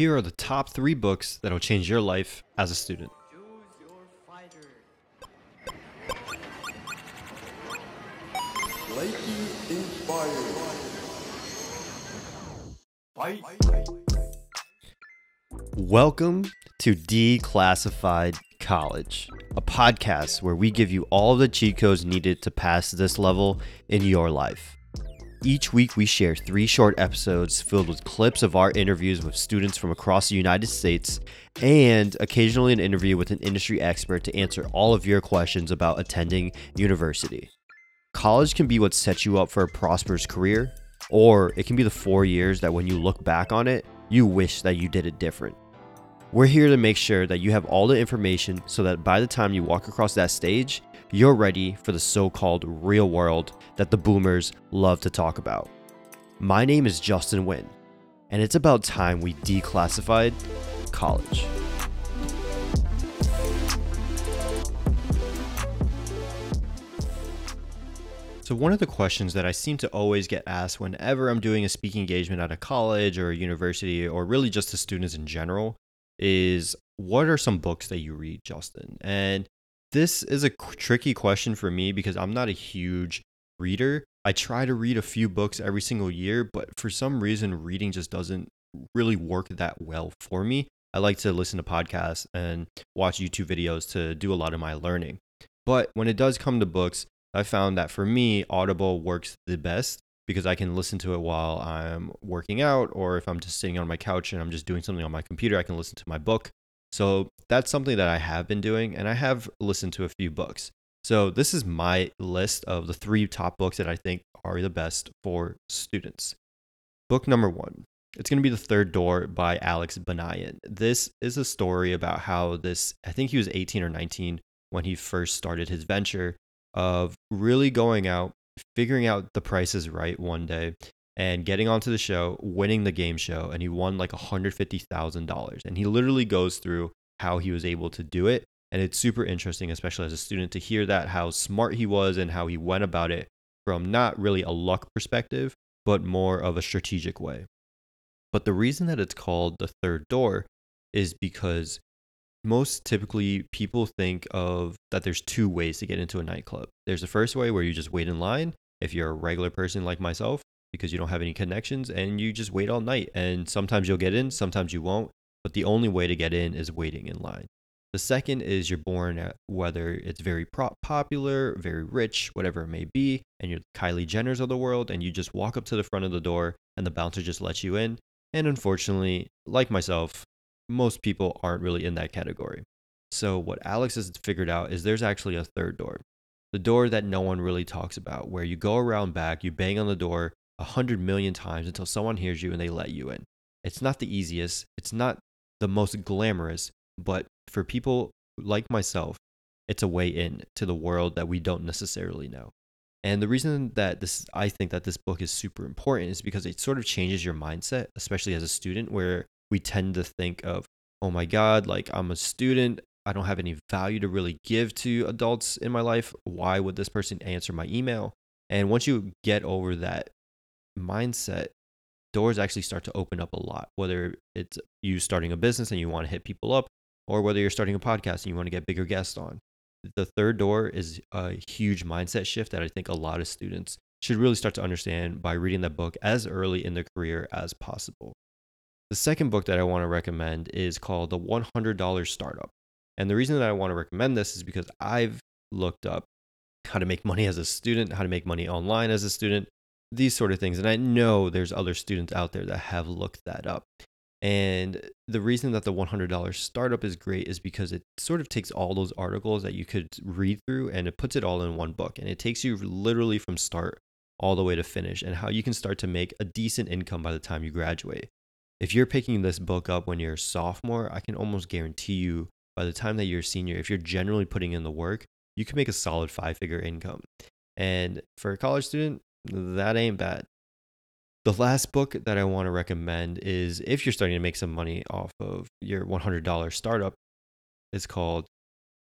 Here are the top three books that'll change your life as a student. Welcome to Declassified College, a podcast where we give you all the cheat codes needed to pass this level in your life. Each week, we share three short episodes filled with clips of our interviews with students from across the United States and occasionally an interview with an industry expert to answer all of your questions about attending university. College can be what sets you up for a prosperous career, or it can be the four years that when you look back on it, you wish that you did it different. We're here to make sure that you have all the information so that by the time you walk across that stage, you're ready for the so called real world that the boomers love to talk about. My name is Justin Wynn, and it's about time we declassified college. So, one of the questions that I seem to always get asked whenever I'm doing a speaking engagement at a college or a university, or really just to students in general, is what are some books that you read, Justin? And this is a tricky question for me because I'm not a huge reader. I try to read a few books every single year, but for some reason, reading just doesn't really work that well for me. I like to listen to podcasts and watch YouTube videos to do a lot of my learning. But when it does come to books, I found that for me, Audible works the best because I can listen to it while I'm working out, or if I'm just sitting on my couch and I'm just doing something on my computer, I can listen to my book. So that's something that I have been doing, and I have listened to a few books. So this is my list of the three top books that I think are the best for students. Book number one. It's going to be The Third Door by Alex Banayan. This is a story about how this, I think he was 18 or 19 when he first started his venture of really going out, figuring out the Price Is Right one day, and getting onto the show, winning the game show, and he won like $150,000. And he literally goes through how he was able to do it. And it's super interesting, especially as a student, to hear that how smart he was and how he went about it from not really a luck perspective, but more of a strategic way. But the reason that it's called the third door is because most typically people think of that there's two ways to get into a nightclub. There's the first way where you just wait in line if you're a regular person like myself because you don't have any connections and you just wait all night and sometimes you'll get in, sometimes you won't, but the only way to get in is waiting in line. The second is you're born at whether it's very popular, very rich, whatever it may be, and you're Kylie Jenner's of the world, and you just walk up to the front of the door and the bouncer just lets you in. And unfortunately, like myself, most people aren't really in that category. So, what Alex has figured out is there's actually a third door. The door that no one really talks about, where you go around back, you bang on the door a hundred million times until someone hears you and they let you in. It's not the easiest, it's not the most glamorous, but for people like myself, it's a way in to the world that we don't necessarily know. And the reason that this I think that this book is super important is because it sort of changes your mindset, especially as a student, where we tend to think of, oh my God, like I'm a student, I don't have any value to really give to adults in my life. Why would this person answer my email? And once you get over that mindset, doors actually start to open up a lot, whether it's you starting a business and you want to hit people up, or whether you're starting a podcast and you want to get bigger guests on. The third door is a huge mindset shift that I think a lot of students should really start to understand by reading that book as early in their career as possible. The second book that I want to recommend is called The $100 Startup. And the reason that I want to recommend this is because I've looked up how to make money as a student, how to make money online as a student, these sort of things. And I know there's other students out there that have looked that up. And the reason that the $100 startup is great is because it sort of takes all those articles that you could read through and it puts it all in one book. And it takes you literally from start all the way to finish and how you can start to make a decent income by the time you graduate. If you're picking this book up when you're a sophomore, I can almost guarantee you by the time that you're a senior, if you're generally putting in the work, you can make a solid five figure income. And for a college student, that ain't bad. The last book that I want to recommend is if you're starting to make some money off of your $100 startup, it's called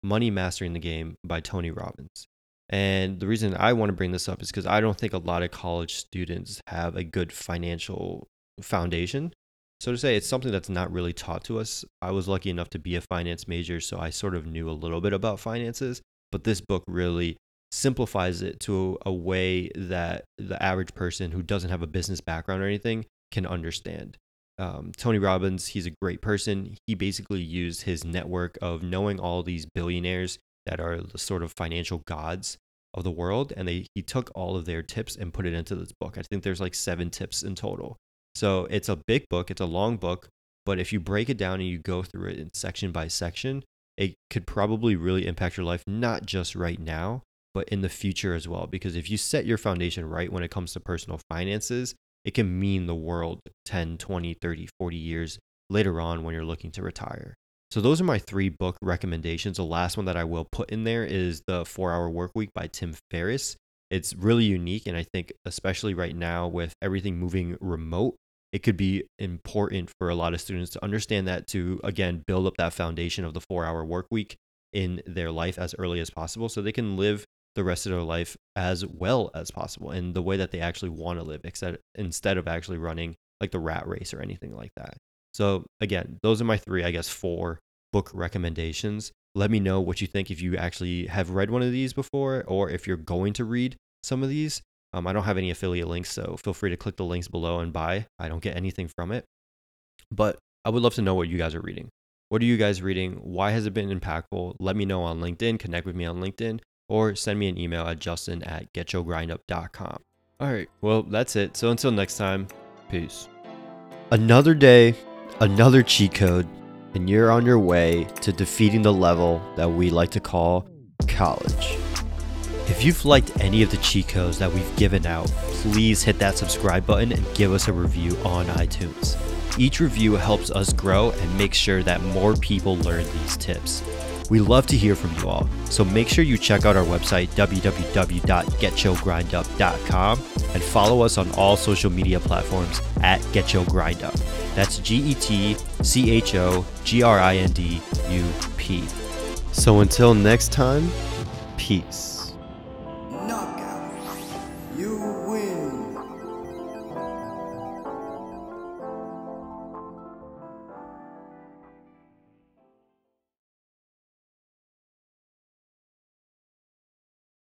Money Mastering the Game by Tony Robbins. And the reason I want to bring this up is because I don't think a lot of college students have a good financial foundation. So to say, it's something that's not really taught to us. I was lucky enough to be a finance major, so I sort of knew a little bit about finances, but this book really simplifies it to a way that the average person who doesn't have a business background or anything can understand. Um, Tony Robbins, he's a great person. He basically used his network of knowing all these billionaires that are the sort of financial gods of the world, and they he took all of their tips and put it into this book. I think there's like seven tips in total. So it's a big book, it's a long book, but if you break it down and you go through it in section by section, it could probably really impact your life, not just right now, but in the future as well. Because if you set your foundation right when it comes to personal finances, it can mean the world 10, 20, 30, 40 years later on when you're looking to retire. So those are my three book recommendations. The last one that I will put in there is The 4-Hour Workweek by Tim Ferriss. It's really unique and I think especially right now with everything moving remote, it could be important for a lot of students to understand that to again build up that foundation of the 4-hour work week in their life as early as possible so they can live the rest of their life as well as possible in the way that they actually want to live except instead of actually running like the rat race or anything like that. So again, those are my three, I guess, four book recommendations. Let me know what you think if you actually have read one of these before or if you're going to read some of these. Um, I don't have any affiliate links, so feel free to click the links below and buy. I don't get anything from it. But I would love to know what you guys are reading. What are you guys reading? Why has it been impactful? Let me know on LinkedIn, connect with me on LinkedIn, or send me an email at justin at getchogrindup.com. All right, well, that's it. So until next time, peace. Another day, another cheat code, and you're on your way to defeating the level that we like to call college. If you've liked any of the cheat codes that we've given out, please hit that subscribe button and give us a review on iTunes. Each review helps us grow and make sure that more people learn these tips. We love to hear from you all, so make sure you check out our website www.getchogrindup.com and follow us on all social media platforms at GetChoGrindUp. That's G E T C H O G R I N D U P. So until next time, peace you.